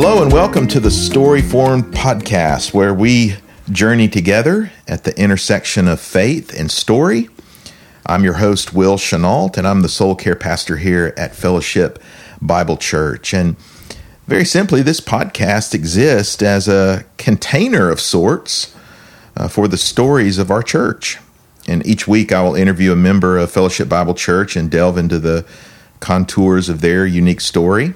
Hello and welcome to the Story Formed podcast, where we journey together at the intersection of faith and story. I'm your host, Will Chenault, and I'm the soul care pastor here at Fellowship Bible Church. And very simply, this podcast exists as a container of sorts uh, for the stories of our church. And each week, I will interview a member of Fellowship Bible Church and delve into the contours of their unique story.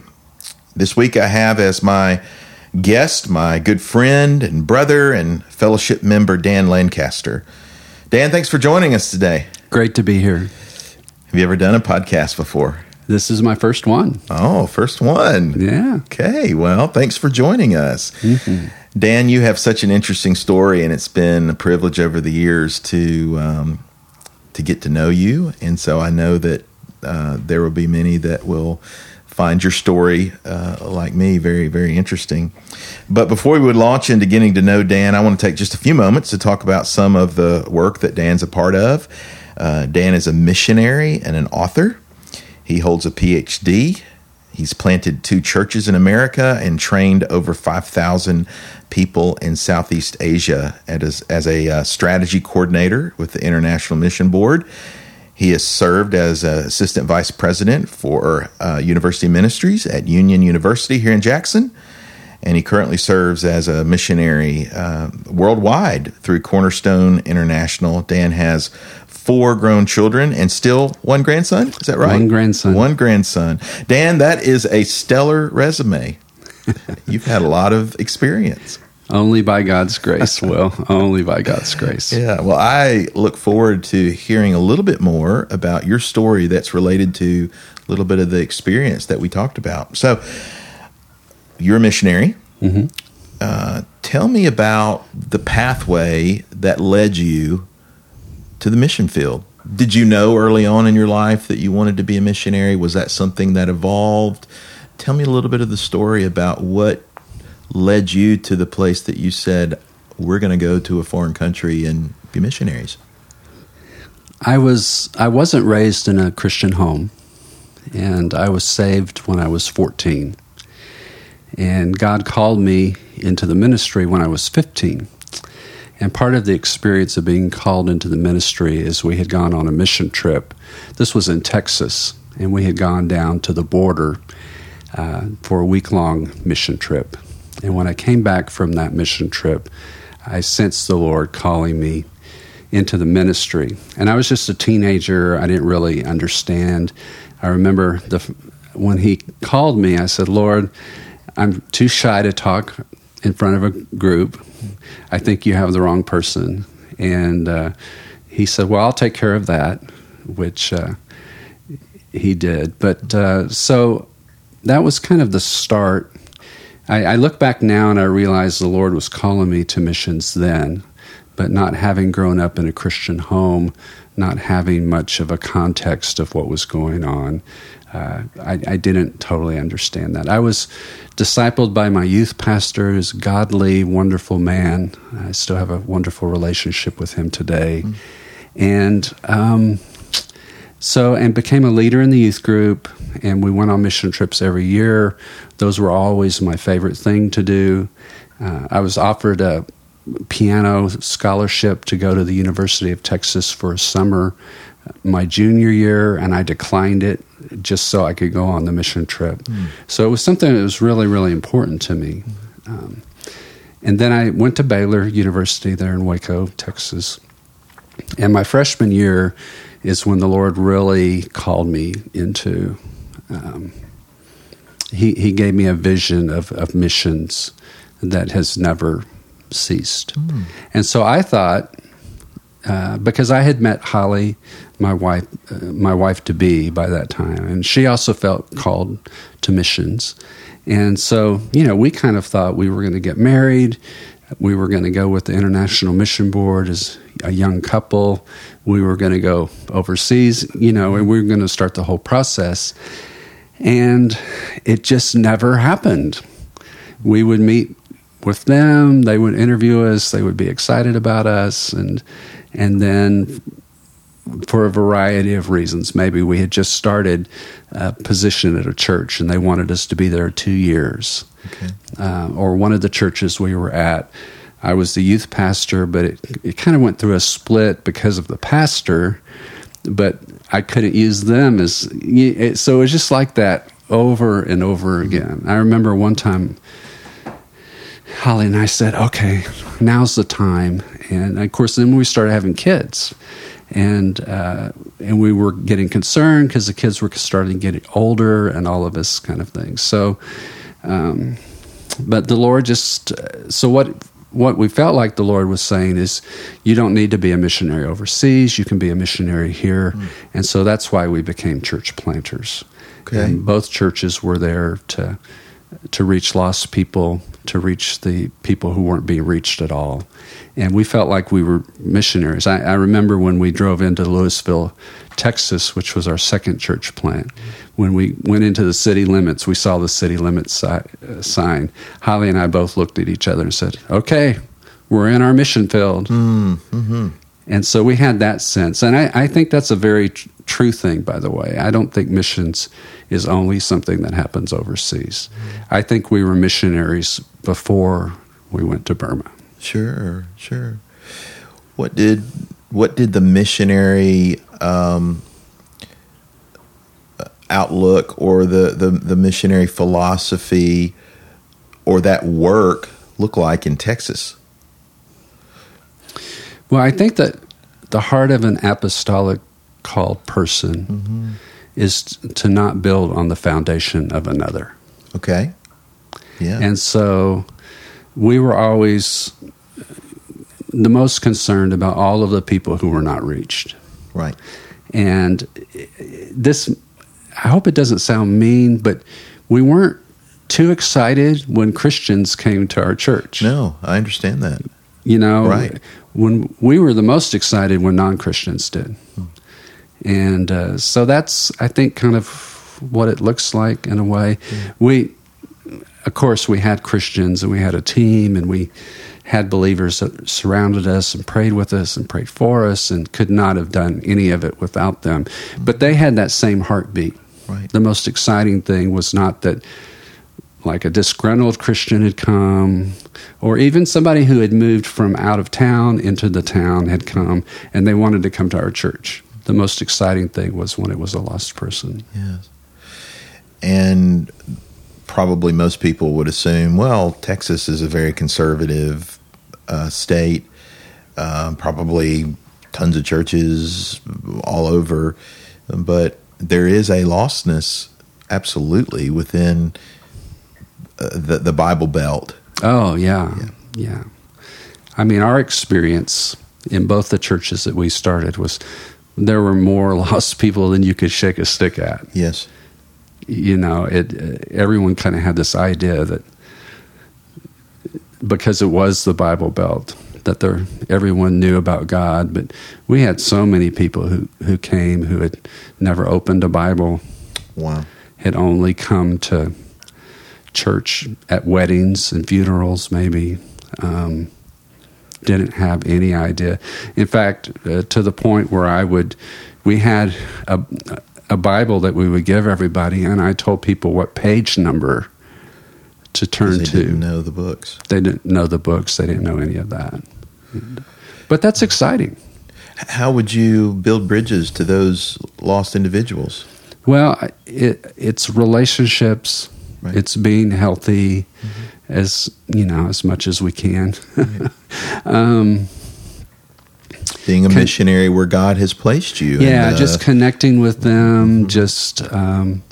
This week I have as my guest my good friend and brother and fellowship member Dan Lancaster. Dan, thanks for joining us today. Great to be here. Have you ever done a podcast before? This is my first one. Oh, first one. Yeah. Okay. Well, thanks for joining us. Mm-hmm. Dan, you have such an interesting story, and it's been a privilege over the years to um, to get to know you. And so I know that uh, there will be many that will find your story, uh, like me, very, very interesting. But before we would launch into getting to know Dan, I want to take just a few moments to talk about some of the work that Dan's a part of. Uh, Dan is a missionary and an author. He holds a PhD. He's planted two churches in America and trained over 5,000 people in Southeast Asia as, as a uh, strategy coordinator with the International Mission Board. He has served as assistant vice president for uh, university ministries at Union University here in Jackson. And he currently serves as a missionary uh, worldwide through Cornerstone International. Dan has four grown children and still one grandson. Is that right? One grandson. One grandson. Dan, that is a stellar resume. You've had a lot of experience. Only by God's grace, Will. Only by God's grace. Yeah. Well, I look forward to hearing a little bit more about your story that's related to a little bit of the experience that we talked about. So, you're a missionary. Mm-hmm. Uh, tell me about the pathway that led you to the mission field. Did you know early on in your life that you wanted to be a missionary? Was that something that evolved? Tell me a little bit of the story about what led you to the place that you said we're going to go to a foreign country and be missionaries? I was I wasn't raised in a Christian home, and I was saved when I was 14. And God called me into the ministry when I was 15. And part of the experience of being called into the ministry is we had gone on a mission trip. This was in Texas, and we had gone down to the border uh, for a week long mission trip. And when I came back from that mission trip, I sensed the Lord calling me into the ministry. And I was just a teenager. I didn't really understand. I remember the when he called me, I said, "Lord, I'm too shy to talk in front of a group. I think you have the wrong person." And uh, he said, "Well, I'll take care of that," which uh, he did. But uh, so that was kind of the start I, I look back now and I realize the Lord was calling me to missions then, but not having grown up in a Christian home, not having much of a context of what was going on. Uh, I, I, didn't totally understand that. I was discipled by my youth pastor, who's godly, wonderful man. I still have a wonderful relationship with him today. Mm. And um, so, and became a leader in the youth group, and we went on mission trips every year. Those were always my favorite thing to do. Uh, I was offered a piano scholarship to go to the University of Texas for a summer my junior year, and I declined it just so I could go on the mission trip. Mm. So it was something that was really, really important to me. Um, and then I went to Baylor University there in Waco, Texas. And my freshman year is when the Lord really called me into um, he, he gave me a vision of, of missions that has never ceased. Mm. And so I thought, uh, because I had met Holly, my wife, uh, my wife to be by that time, and she also felt called to missions. And so, you know, we kind of thought we were going to get married. We were going to go with the International Mission Board as a young couple. We were going to go overseas, you know, and we were going to start the whole process. And it just never happened. We would meet with them, they would interview us, they would be excited about us, and and then for a variety of reasons. Maybe we had just started a position at a church and they wanted us to be there two years. Okay. Uh, or one of the churches we were at, I was the youth pastor, but it, it kind of went through a split because of the pastor, but I couldn't use them as. So it was just like that over and over again. I remember one time. Holly and I said, okay, now's the time. And of course, then we started having kids and uh, and we were getting concerned because the kids were starting getting older and all of this kind of thing. So, um, but the Lord just so what what we felt like the Lord was saying is, you don't need to be a missionary overseas. You can be a missionary here, mm. and so that's why we became church planters. Okay. And both churches were there to to reach lost people, to reach the people who weren't being reached at all and we felt like we were missionaries. I, I, remember when we drove into Lewisville, Texas, which was our second church plant. When we went into the city limits, we saw the city limits si- uh, sign. Holly and I both looked at each other and said, "Okay, we're in our mission field." Mm, mm-hmm. And so we had that sense, and I, I think that's a very tr- true thing. By the way, I don't think missions is only something that happens overseas. Mm-hmm. I think we were missionaries before we went to Burma. Sure, sure. What did what did the missionary um, outlook or the, the, the missionary philosophy or that work look like in Texas? Well, I think that the heart of an apostolic called person mm-hmm. is to not build on the foundation of another. Okay. Yeah. And so we were always the most concerned about all of the people who were not reached. Right. And this, I hope it doesn't sound mean, but we weren't too excited when Christians came to our church. No, I understand that. You know, right. when we were the most excited when non Christians did. Hmm. And uh, so that's, I think, kind of what it looks like in a way. Hmm. We, of course, we had Christians and we had a team and we had believers that surrounded us and prayed with us and prayed for us and could not have done any of it without them. But they had that same heartbeat. Right. The most exciting thing was not that like a disgruntled Christian had come, or even somebody who had moved from out of town into the town had come and they wanted to come to our church. The most exciting thing was when it was a lost person. Yes. And probably most people would assume, well, Texas is a very conservative uh, state, uh, probably tons of churches all over, but there is a lostness absolutely within uh, the the Bible Belt. Oh yeah. yeah, yeah. I mean, our experience in both the churches that we started was there were more lost people than you could shake a stick at. Yes you know, it everyone kind of had this idea that because it was the Bible Belt that there everyone knew about God, but we had so many people who who came who had never opened a Bible. Wow. Had only come to church at weddings and funerals, maybe. Um, didn't have any idea. In fact, uh, to the point where I would, we had a, a Bible that we would give everybody, and I told people what page number to turn they to. They didn't know the books. They didn't know the books. They didn't know any of that. But that's exciting. How would you build bridges to those lost individuals? Well, it, it's relationships. Right. It's being healthy, mm-hmm. as you know, as much as we can. Right. um, being a Con- missionary where God has placed you. Yeah, and, uh, just connecting with them, mm-hmm. just um,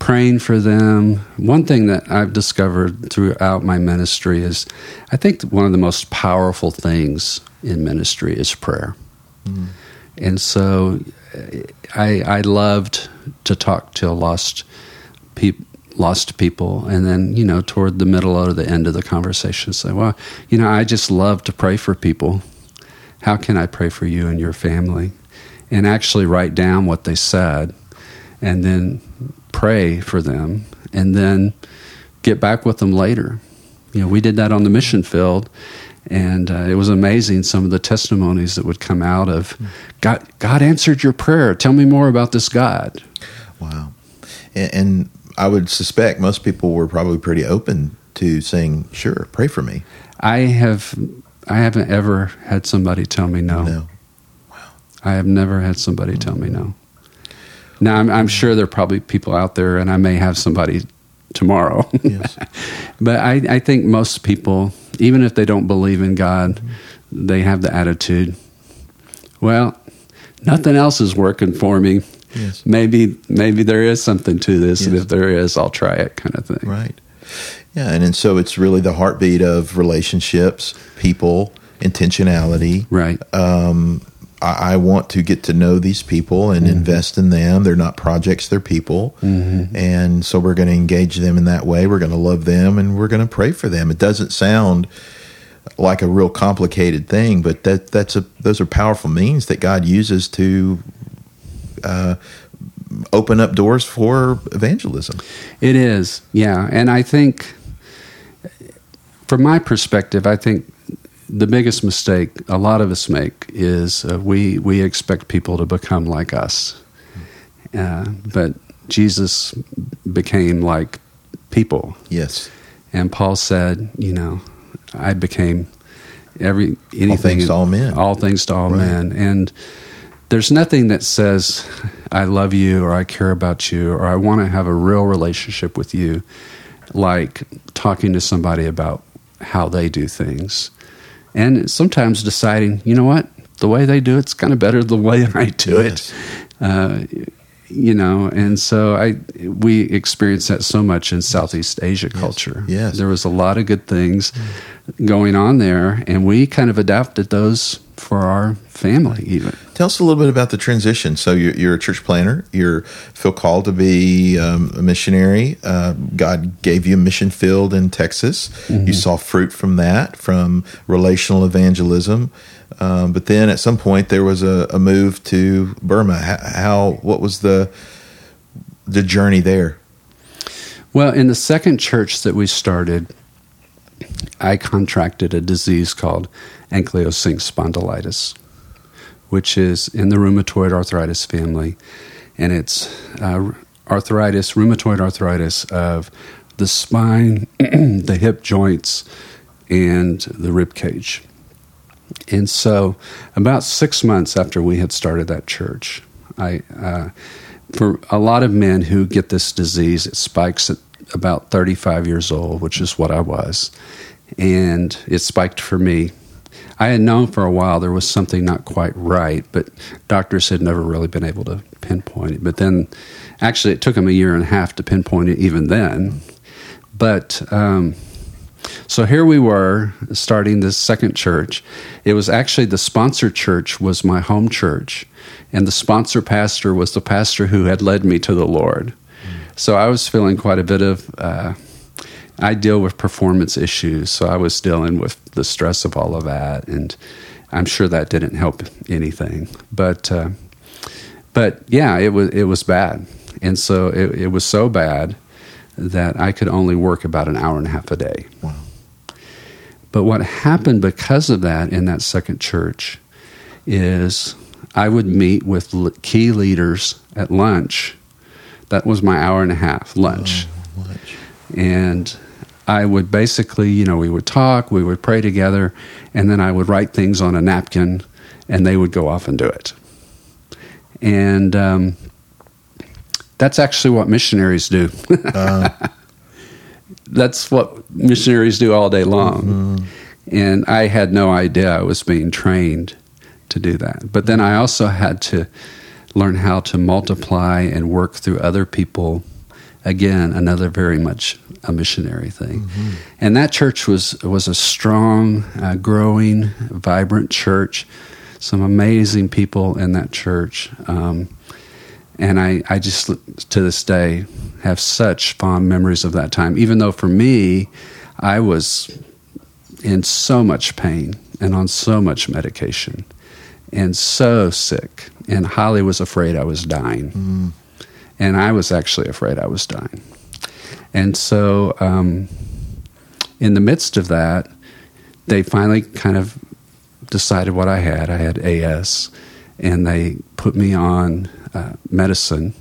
praying for them. One thing that I've discovered throughout my ministry is I think one of the most powerful things in ministry is prayer. Mm-hmm. And so I, I loved to talk to lost people lost people and then you know toward the middle or the end of the conversation say well you know i just love to pray for people how can I pray for you and your family? And actually write down what they said and then pray for them and then get back with them later. You know, we did that on the mission field And uh, it was amazing some of the testimonies that would come out of God. God answered your prayer. Tell me more about this God. Wow. And, and I would suspect most people were probably pretty open to saying, "Sure, pray for me." I have, I haven't ever had somebody tell me no. No. I have never had somebody tell me no. Now I'm, I'm sure there are probably people out there, and I may have somebody tomorrow. Yes. but I, I think most people, even if they don't believe in God, they have the attitude, well, nothing else is working for me. Yes. Maybe maybe there is something to this, and if there is, I'll try it, kind of thing. Right. Yeah, and, and so it's really the heartbeat of relationships, people, intentionality. Right. Um, I, I want to get to know these people and invest in them. They're not projects; they're people, and so we're going to engage them in that way. We're going to love them, and we're going to pray for them. It doesn't sound like a real complicated thing, but that that's a those are powerful means that God uses to uh, open up doors for evangelism. It is, yeah. And I think, from my perspective, I think the biggest mistake a lot of us make is uh, we we expect people to become like us, uh, but Jesus became like people, Yes. and Paul said, you know, I became every anything things to all men. all things to all Right. men, and there's nothing that says I love you or I care about you or I want to have a real relationship with you like talking to somebody about how they do things. And sometimes deciding, you know what, the way they do it's kind of better the way I do Yes. it. Uh, you know, and so I we experienced that so much in Southeast Asia culture. Yes. there was a lot of good things going on there, and we kind of adapted those for our family. Even Tell us a little bit about the transition. So you're, you're a church planter. You're feel called to be um, a missionary. Uh, God gave you a mission field in Texas. You saw fruit from that, from relational evangelism. Um, but then at some point there was a, a move to Burma. How, how? What was the the journey there? Well, in the second church that we started, I contracted a disease called ankylosing spondylitis, which is in the rheumatoid arthritis family, and it's uh, arthritis, rheumatoid arthritis of the spine, the hip joints, and the rib cage. And so, about six months after we had started that church, I, uh, for a lot of men who get this disease, it spikes at about 35 years old, which is what I was. And it spiked for me. I had known for a while there was something not quite right, but doctors had never really been able to pinpoint it. But then, actually, it took them a year and a half to pinpoint it even then. But um, so here we were starting this second church. It was actually the sponsor church was my home church, and the sponsor pastor was the pastor who had led me to the Lord. So I was feeling quite a bit of. Uh, I deal with performance issues, so I was dealing with the stress of all of that, and I'm sure that didn't help anything. But uh, but yeah, it was it was bad, and so it, it was so bad that I could only work about an hour and a half a day. Wow. But what happened because of that in that second church is I would meet with key leaders at lunch. That was my hour and a half lunch. Much. And I would basically, you know, we would talk, we would pray together, and then I would write things on a napkin and they would go off and do it. And um, that's actually what missionaries do. that's what missionaries do all day long. And I had no idea I was being trained to do that. But then I also had to learn how to multiply and work through other people. Again, another very much a missionary thing. And that church was was a strong, uh, growing, vibrant church. Some amazing people in that church. Um, and I, I just to this day have such fond memories of that time. Even though for me, I was in so much pain and on so much medication and so sick. And Holly was afraid I was dying. And I was actually afraid I was dying. And so, um, in the midst of that, they finally kind of decided what I had. I had AS, and they put me on uh, medicine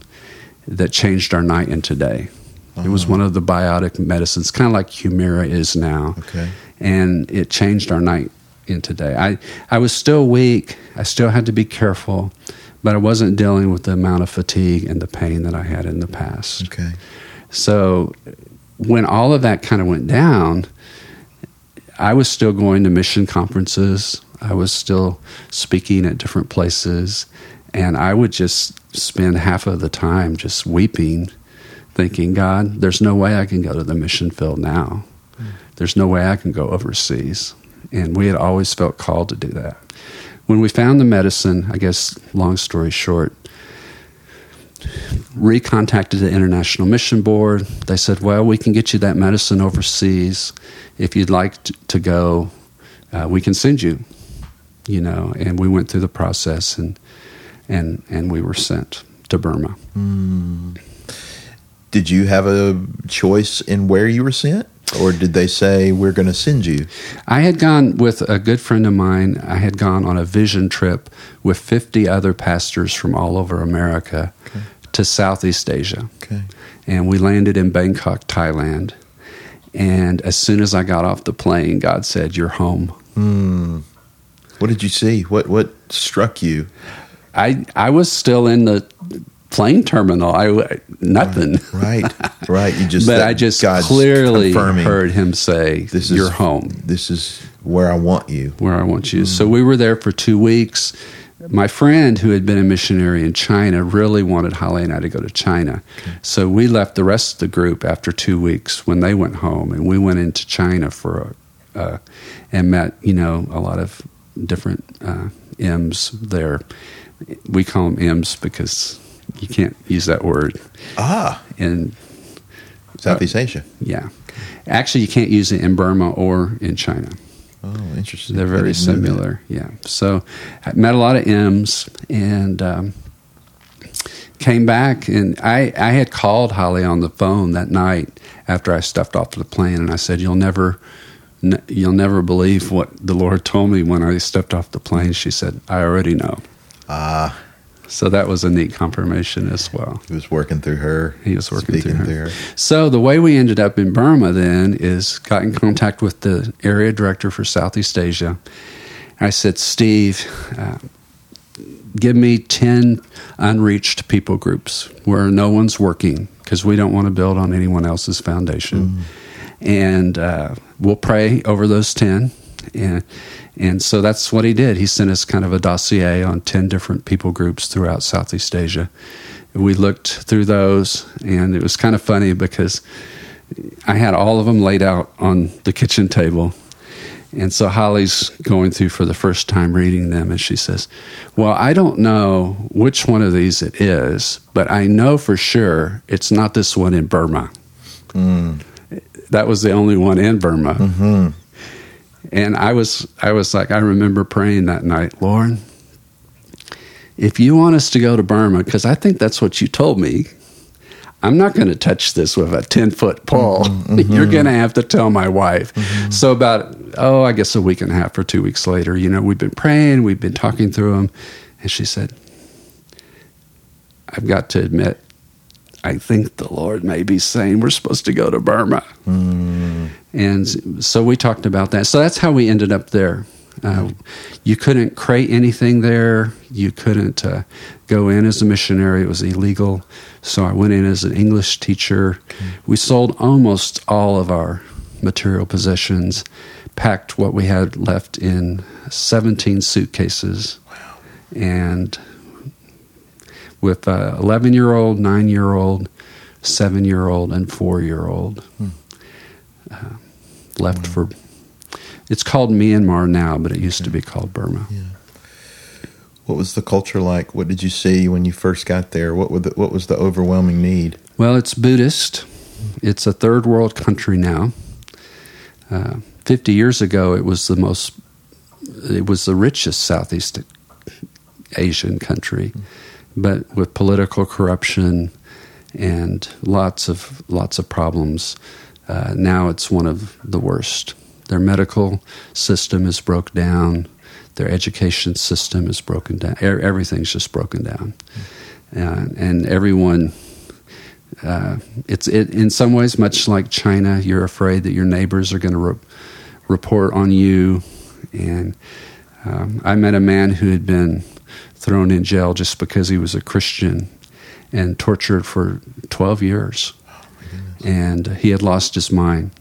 that changed our night into day. Uh-huh. It was uh-huh. one of the biotic medicines, kind of like Humira is now. Okay. And it changed our night into today. I, I was still weak. I still had to be careful, but I wasn't dealing with the amount of fatigue and the pain that I had in the past. Okay. So when all of that kind of went down, I was still going to mission conferences. I was still speaking at different places. And I would just spend half of the time just weeping, thinking, God, there's no way I can go to the mission field now. Hmm. There's no way I can go overseas. And we had always felt called to do that. When we found the medicine, I guess, long story short, recontacted the International Mission Board. They said, "Well, we can get you that medicine overseas. If you'd like to go, uh, we can send you." You know, and we went through the process, and and and we were sent to Burma. Mm. Did you have a choice in where you were sent? Or did they say, we're going to send you? I had gone with a good friend of mine. I had gone on a vision trip with 50 other pastors from all over America okay. to Southeast Asia. Okay. And we landed in Bangkok, Thailand. And as soon as I got off the plane, God said, You're home. Hmm. What did you see? What, what struck you? I I was still in the plane terminal. I nothing. Right, right. right. You just but I just God's clearly heard him say, "This is your home. This is where I want you. Where I want you." Mm. So we were there for two weeks. My friend, who had been a missionary in China, really wanted Holly and I to go to China. Okay. So we left the rest of the group after two weeks when they went home, and we went into China for a, uh, and met, you know, a lot of different uh, M's there we call them M's because you can't use that word. Ah. In Southeast uh, Asia. Yeah. Actually, you can't use it in Burma or in China. Oh, interesting. They're very similar. Yeah. So I met a lot of M's and um, came back, and I, I had called Holly on the phone that night after I stepped off the plane, and I said, "You'll never." You'll never believe what the Lord told me when I stepped off the plane. She said, I already know. Ah. So that was a neat confirmation as well. He was working through her. He was working through her. through her. So the way we ended up in Burma then is got in contact with the area director for Southeast Asia. I said, Steve, uh, give me 10 unreached people groups where no one's working because we don't want to build on anyone else's foundation. Mm. And uh, we'll pray over those 10. And and so that's what he did. He sent us kind of a dossier on 10 different people groups throughout Southeast Asia. We looked through those, and it was kind of funny because I had all of them laid out on the kitchen table. And so Holly's going through for the first time reading them, and she says, Well, I don't know which one of these it is, but I know for sure it's not this one in Burma. Mm. That was the only one in Burma. Mm-hmm. And I was I was like I remember praying that night, Lord, if you want us to go to Burma, because I think that's what you told me, I'm not going to touch this with a 10 foot pole. Mm-hmm, mm-hmm. You're going to have to tell my wife. Mm-hmm. So, about, oh, I guess a week and a half or two weeks later, you know, we've been praying, we've been talking through them. And she said, I've got to admit, I think the Lord may be saying we're supposed to go to Burma. Mm. And so we talked about that. So that's how we ended up there. Uh, you couldn't create anything there. You couldn't uh, go in as a missionary. It was illegal. So I went in as an English teacher. We sold almost all of our material possessions, packed what we had left in 17 suitcases. Wow. And with a 11 year old, 9 year old, 7 year old, and 4 year old. Hmm. Uh, left hmm. for, it's called Myanmar now, but it used to be called Burma. Yeah. What was the culture like? What did you see when you first got there? What, the, what was the overwhelming need? Well, it's Buddhist. It's a third world country now. Uh, 50 years ago, it was the most, it was the richest Southeast Asian country. Mm but with political corruption and lots of lots of problems, uh, now it's one of the worst Their medical system is broke down. Their education system is broken down. E- Everything's just broken down, uh, and everyone. Uh, it's it, in some ways much like China. You're afraid that your neighbors are going to re- report on you, and um, I met a man who had been thrown in jail just because he was a Christian and tortured for 12 years. and he had lost his mind.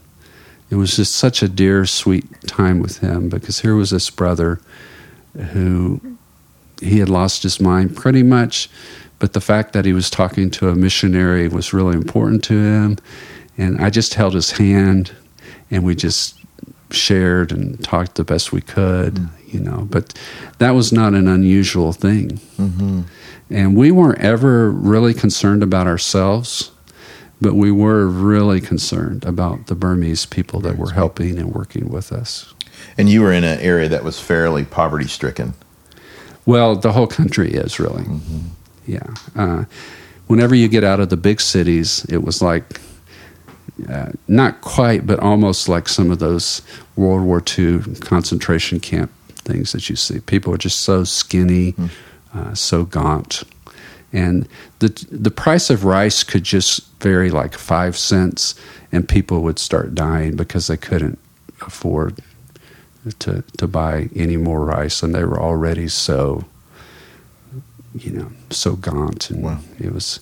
It was just such a dear, sweet time with him because here was this brother who he had lost his mind pretty much, but the fact that he was talking to a missionary was really important to him. And I just held his hand and we just shared and talked the best we could, mm. You know. But that was not an unusual thing. Mm-hmm. And we weren't ever really concerned about ourselves, but we were really concerned about the Burmese people that were helping and working with us. And you were in an area that was fairly poverty stricken. Well, the whole country is really. Mm-hmm. Yeah. Uh, whenever you get out of the big cities, it was like uh, not quite, but almost like some of those World War II concentration camp things that you see. People are just so skinny, mm. uh, so gaunt, and the the price of rice could just vary like five cents, and people would start dying because they couldn't afford to to buy any more rice, and they were already so you know so gaunt, and wow. it was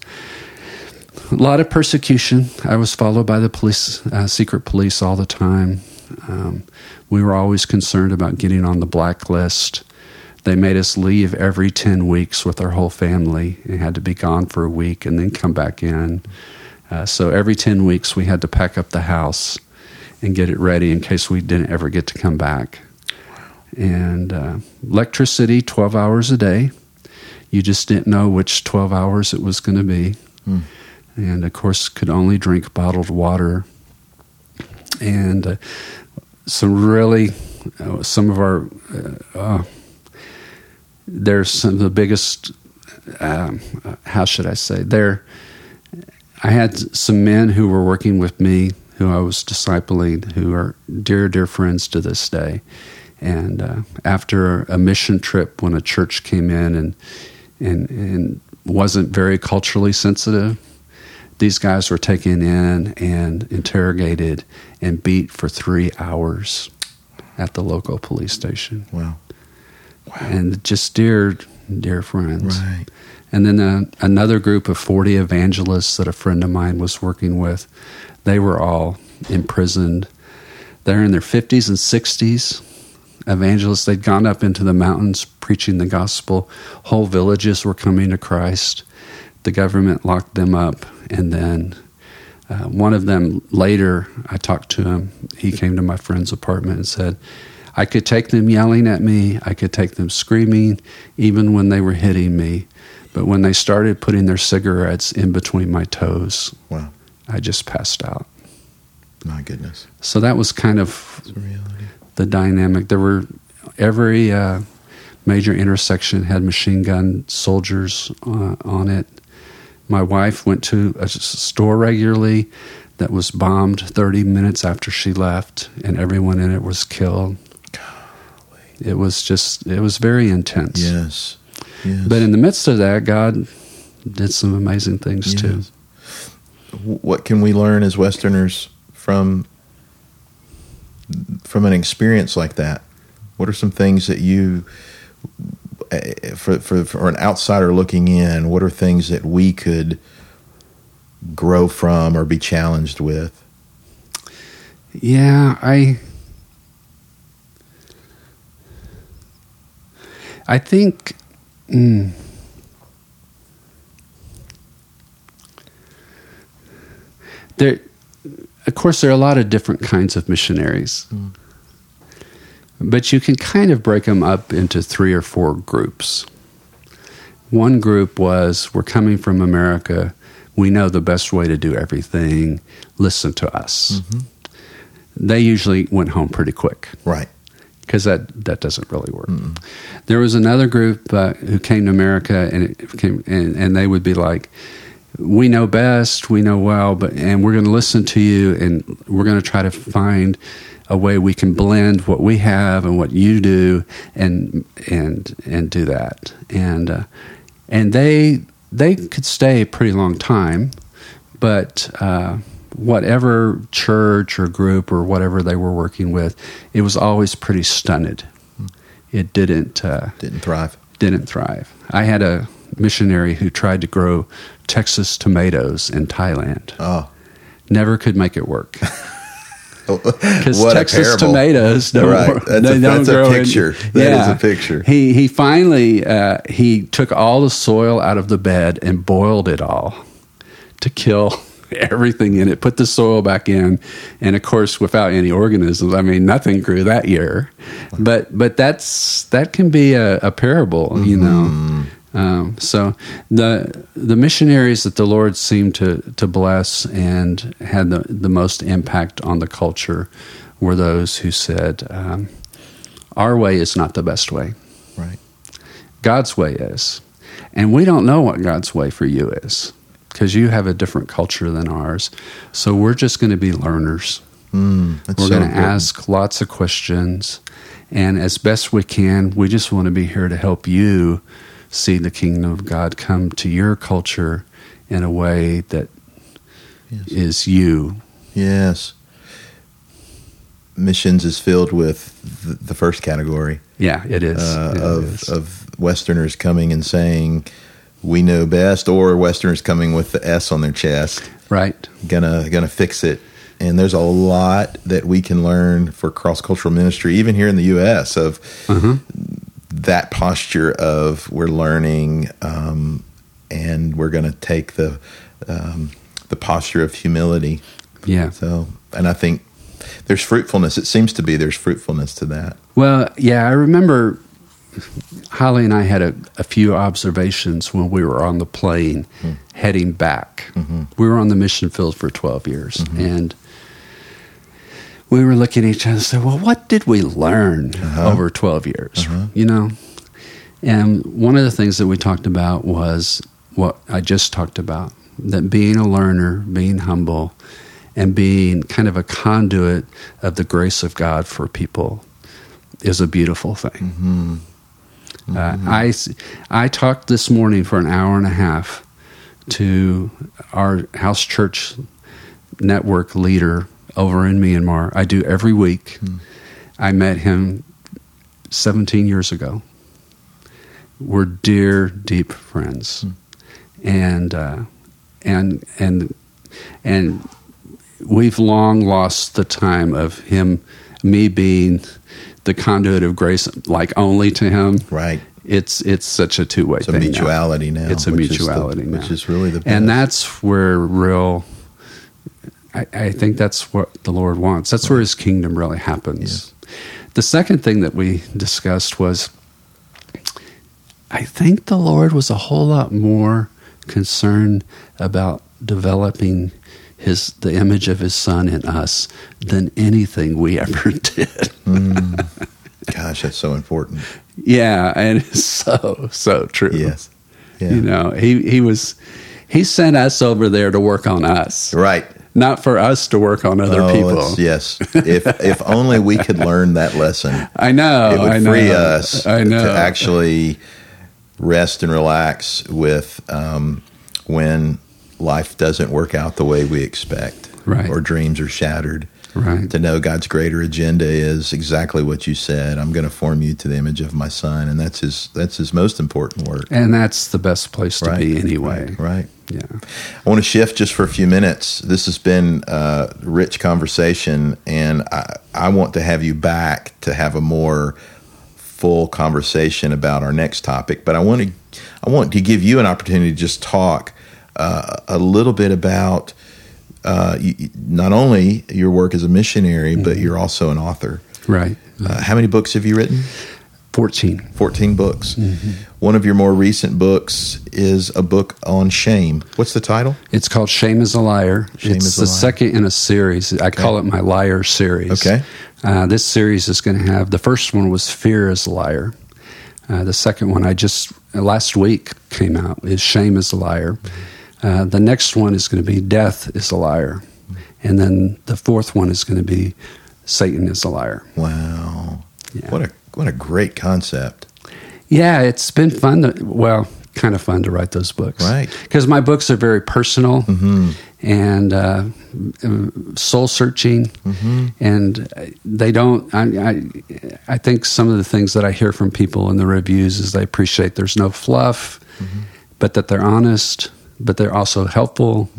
a lot of persecution. I was followed by the police, uh, secret police, all the time. Um, we were always concerned about getting on the blacklist. They made us leave every 10 weeks with our whole family and had to be gone for a week and then come back in. Uh, so every 10 weeks, we had to pack up the house and get it ready in case we didn't ever get to come back. And uh, electricity, 12 hours a day. You just didn't know which 12 hours it was going to be. Mm and of course could only drink bottled water and uh, some really uh, some of our uh, uh there's some of the biggest um, uh, how should I say? There I had some men who were working with me who I was discipling who are dear dear friends to this day. And uh, after a mission trip when a church came in and and and wasn't very culturally sensitive these guys were taken in and interrogated and beat for three hours at the local police station. Wow. wow. And just dear, dear friends. Right. And then uh, another group of 40 evangelists that a friend of mine was working with, they were all imprisoned. They're in their 50s and 60s. Evangelists, they'd gone up into the mountains preaching the gospel. Whole villages were coming to Christ. The government locked them up and then uh, one of them later, I talked to him. He came to my friend's apartment and said, I could take them yelling at me, I could take them screaming, even when they were hitting me. But when they started putting their cigarettes in between my toes, wow. I just passed out. My goodness. So that was kind of the dynamic. There were every uh, major intersection had machine gun soldiers uh, on it my wife went to a store regularly that was bombed 30 minutes after she left, and everyone in it was killed. Golly. It was just, it was very intense. Yes. yes. But in the midst of that, God did some amazing things yes. too. What can we learn as Westerners from from an experience like that? What are some things that you for, for, for an outsider looking in, what are things that we could grow from or be challenged with? Yeah, I I think mm, there of course there are a lot of different kinds of missionaries. Mm. But you can kind of break them up into three or four groups. One group was we're coming from America. We know the best way to do everything. Listen to us. Mm-hmm. They usually went home pretty quick. Right. Because that, that doesn't really work. mm There was another group uh, who came to America and, it came, and, and they would be like, we know best, we know well, but and we're going to listen to you, and we're going to try to find a way we can blend what we have and what you do, and and and do that. And uh, and they they could stay a pretty long time, but. Uh, whatever church or group or whatever they were working with, it was always pretty stunted. It didn't uh, Didn't thrive. didn't thrive. I had a missionary who tried to grow Texas tomatoes in Thailand. Oh, Never could make it work because Texas a tomatoes don't, Right. That's they a- don't that's a grow in- picture. That is a picture. He he finally uh, he took all the soil out of the bed and boiled it all to kill everything in it. Put the soil back in, and of course, without any organisms, I mean, nothing grew that year. But but that's that can be a, a parable, you know. Um, so the the missionaries that the Lord seemed to to bless and had the the most impact on the culture were those who said, um, "Our way is not the best way. right. God's way is," and we don't know what God's way for you is because you have a different culture than ours. So we're just going to be learners. Mm, We're so going to ask lots of questions, and as best we can, we just want to be here to help you see the kingdom of God come to your culture in a way that Yes. is you. Yes. Missions is filled with the, first category Yeah, it is. uh, of is. of Westerners coming and saying we know best, or Westerners coming with the S on their chest, right. gonna gonna fix it. And there's a lot that we can learn for cross cultural ministry, even here in the U.S. of Uh-huh. That posture of we're learning um, and we're going to take the um, the posture of humility. Yeah. So, and I think there's fruitfulness. It seems to be there's fruitfulness to that. Well, yeah, I remember Holly and I had a, a few observations when we were on the plane Hmm. heading back. Mm-hmm. We were on the mission field for 12 years, and we were looking at each other and said, Well, what did we learn Uh-huh. over 12 years? You know? And one of the things that we talked about was what I just talked about that being a learner, being humble, and being kind of a conduit of the grace of God for people is a beautiful thing. Uh, I, s- I talked this morning for an hour and a half to our house church network leader over in Myanmar. I do every week. I met him 17 years ago. We're dear, deep friends, and uh, and and and we've long lost the time of him, me being the conduit of grace, like only to him. Right. It's it's such a two way It's a thing. now. mutuality now. It's a is the- mutuality now, which is really the best. and that's where real. I, I think that's what the Lord wants. That's where His kingdom really happens. The second thing that we discussed was, I think the Lord was a whole lot more concerned about developing his the image of His Son in us than anything we ever did. Mm. Gosh, that's so important. Yeah, and it's so so true. Yes. Yeah. You know, he he was he sent us over there to work on us, Right. Not for us to work on other Oh, people. yes. If if only we could learn that lesson, I know. it would I know. free us I know. to actually rest and relax with um, when life doesn't work out the way we expect, Right. or dreams are shattered. Right. To know God's greater agenda is exactly what you said. I'm going to form you to the image of my Son, and that's his. That's his most important work. And that's the best place to right. be anyway. Right. right. Yeah. I want to shift just for a few minutes. This has been a rich conversation, and I, I want to have you back to have a more full conversation about our next topic. But I want to, I want to give you an opportunity to just talk uh, a little bit about uh, you, not only your work as a missionary, but you're also an author. Right. Uh, how many books have you written? 14. 14 books. One of your more recent books is a book on shame. What's the title? It's called Shame is a Liar. Shame it's is a the Liar. second in a series. I call it my Liar series. Okay. Uh, this series is going to have the first one was Fear is a Liar. Uh, the second one I just last week came out is Shame is a Liar. Uh, the next one is going to be Death is a Liar. And then the fourth one is going to be Satan is a liar. Wow. Yeah. What a what a great concept. Yeah, it's been fun. To, well, kind of fun to write those books, Right. Because my books are very personal and uh, soul searching, and they don't. I, I I think some of the things that I hear from people in the reviews is they appreciate there's no fluff, but that they're honest, but they're also helpful.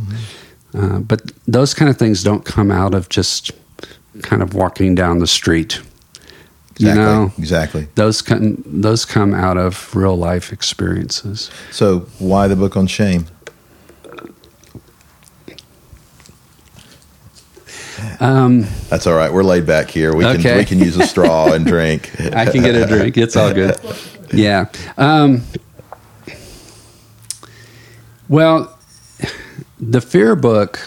Uh, but those kind of things don't come out of just kind of walking down the street. Exactly. You know, Exactly. those come those come out of real life experiences. So why the book on shame? Um, That's all right. We're laid back here. We can we can use a straw and drink. I can get a drink. It's all good. Yeah. Um, well, the fear book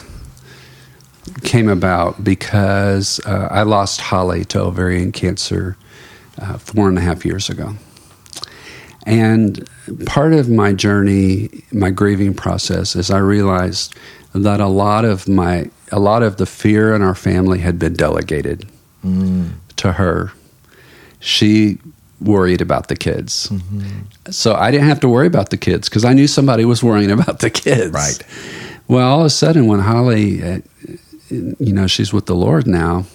came about because uh, I lost Holly to ovarian cancer uh, four and a half years ago. And part of my journey, my grieving process, is I realized that a lot of my, a lot of the fear in our family had been delegated to her. She worried about the kids. So I didn't have to worry about the kids because I knew somebody was worrying about the kids. Right. Well, all of a sudden, when Holly, uh, you know, she's with the Lord now,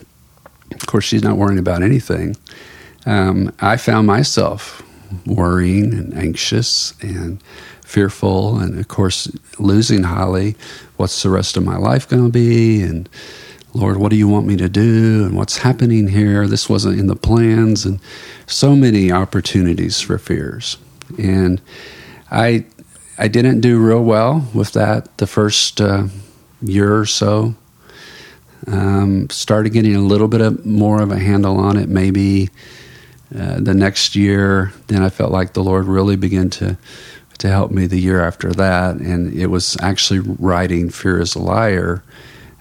of course, she's not worrying about anything. Um, I found myself worrying and anxious and fearful. And of course, losing Holly, what's the rest of my life going to be? And Lord, what do you want me to do? And what's happening here? This wasn't in the plans. And so many opportunities for fears. And I, I didn't do real well with that the first uh, year or so. Um, started getting a little bit of more of a handle on it. Maybe uh, the next year, then I felt like the Lord really began to to help me the year after that, and it was actually writing "Fear Is a Liar,"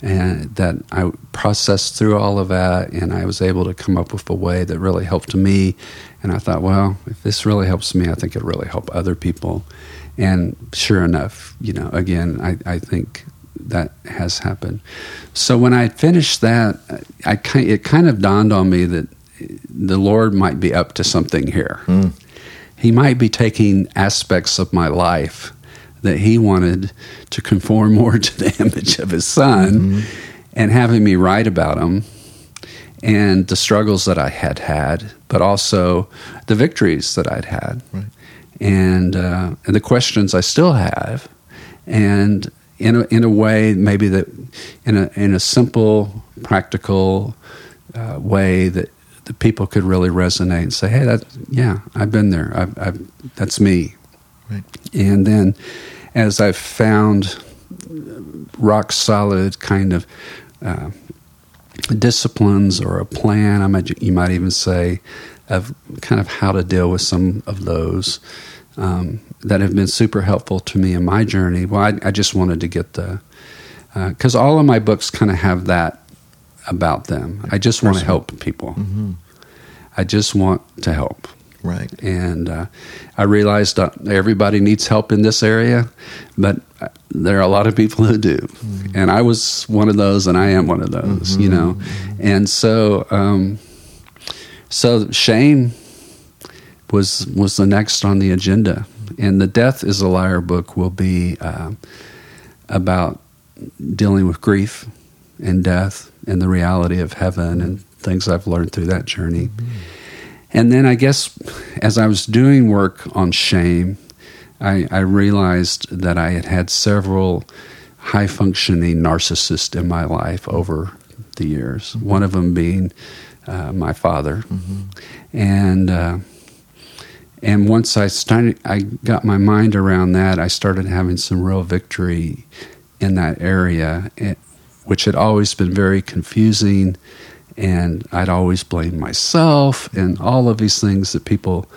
and that I processed through all of that, and I was able to come up with a way that really helped me. And I thought, well, if this really helps me, I think it'll really help other people. And sure enough, you know, again, I, I think that has happened. So when I finished that, I kind it kind of dawned on me that the Lord might be up to something here. Hmm. He might be taking aspects of my life that He wanted to conform more to the image of His Son, and having me write about him and the struggles that I had had, but also the victories that I'd had, Right. and uh, and the questions I still have, and in a, in a way maybe that in a in a simple, practical uh, way that the people could really resonate and say, "Hey, that yeah, I've been there. I've, I've that's me." Right. And then, as I've found rock solid kind of uh, disciplines or a plan, I might, you might even say, of kind of how to deal with some of those um, that have been super helpful to me in my journey. Well, I, I just wanted to get the, because all of my books kind of have that about them. I just want to help people. I just want to help. Right. And uh, I realized that everybody needs help in this area, but uh, there are a lot of people who do. And I was one of those, and I am one of those, you know. And so, um, so shame was was the next on the agenda, and the Death is a Liar book will be uh, about dealing with grief and death and the reality of heaven and things I've learned through that journey. And then I guess as I was doing work on shame, I, I realized that I had had several high functioning narcissists in my life over the years, one of them being uh, my father. And uh, and once I started, I got my mind around that. I started having some real victory in that area, eh, which had always been very confusing, and I'd always blame myself and all of these things that people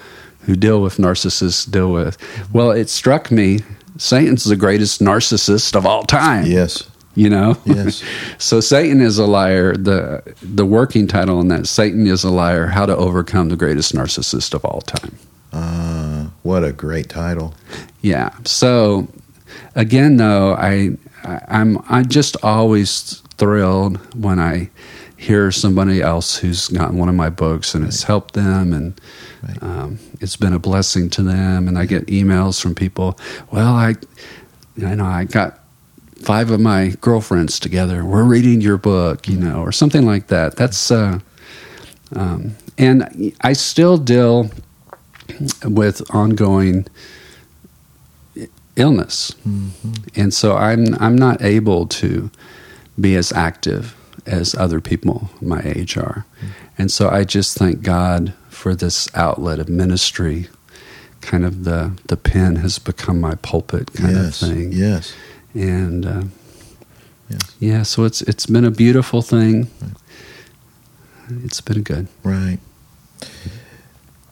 who deal with narcissists deal with. Well, it struck me Satan's the greatest narcissist of all time Yes. you know Yes. so satan is a liar the the working title on that satan is a liar how to overcome the greatest narcissist of all time Uh, what a great title. yeah so again though i, I i'm i'm just always thrilled when i hear somebody else who's gotten one of my books and it's helped them and Right. um, it's been a blessing to them. And I get emails from people. Well, I, you know, I got five of my girlfriends together. We're reading your book, you know, or something like that. That's uh, um, and I still deal with ongoing illness, and so I'm I'm not able to be as active as other people my age are, and so I just thank God for this outlet of ministry. Kind of the the pen has become my pulpit kind yes. of thing, Yes. and uh, Yes. yeah, so it's it's been a beautiful thing. It's been good. Right.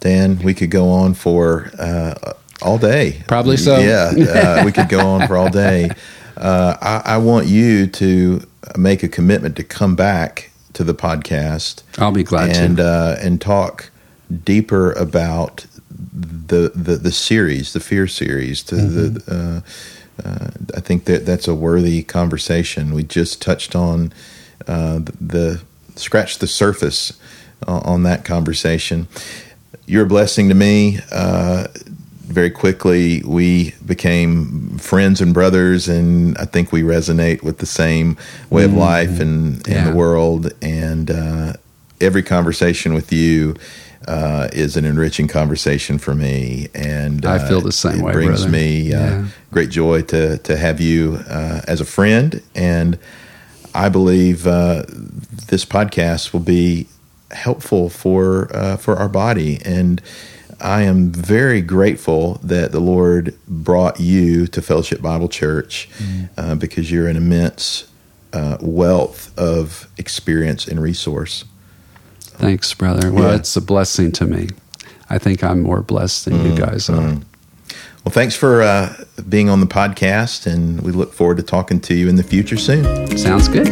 Dan, we could go on for uh, all day. Probably so. Yeah, uh, we could go on for all day. Uh, I, I want you to make a commitment to come back to the podcast I'll be glad and to. uh, and talk deeper about the the, the series, the fear series. To the uh, uh, I think that that's a worthy conversation. We just touched on uh, the, the scratched the surface uh, on that conversation. You're a blessing to me. Uh, very quickly, we became friends and brothers, and I think we resonate with the same way of life and, and Yeah. the world. And uh, every conversation with you uh, is an enriching conversation for me. And I uh, feel the same it way, brings brother. me uh, Yeah. great joy to to have you uh, as a friend, and I believe uh, this podcast will be helpful for uh, for our body and. I am very grateful that the Lord brought you to Fellowship Bible Church uh, because you're an immense uh, wealth of experience and resource. Thanks, brother. Well, Yeah. it's a blessing to me. I think I'm more blessed than you guys are. Well, thanks for uh, being on the podcast, and we look forward to talking to you in the future soon. Sounds good.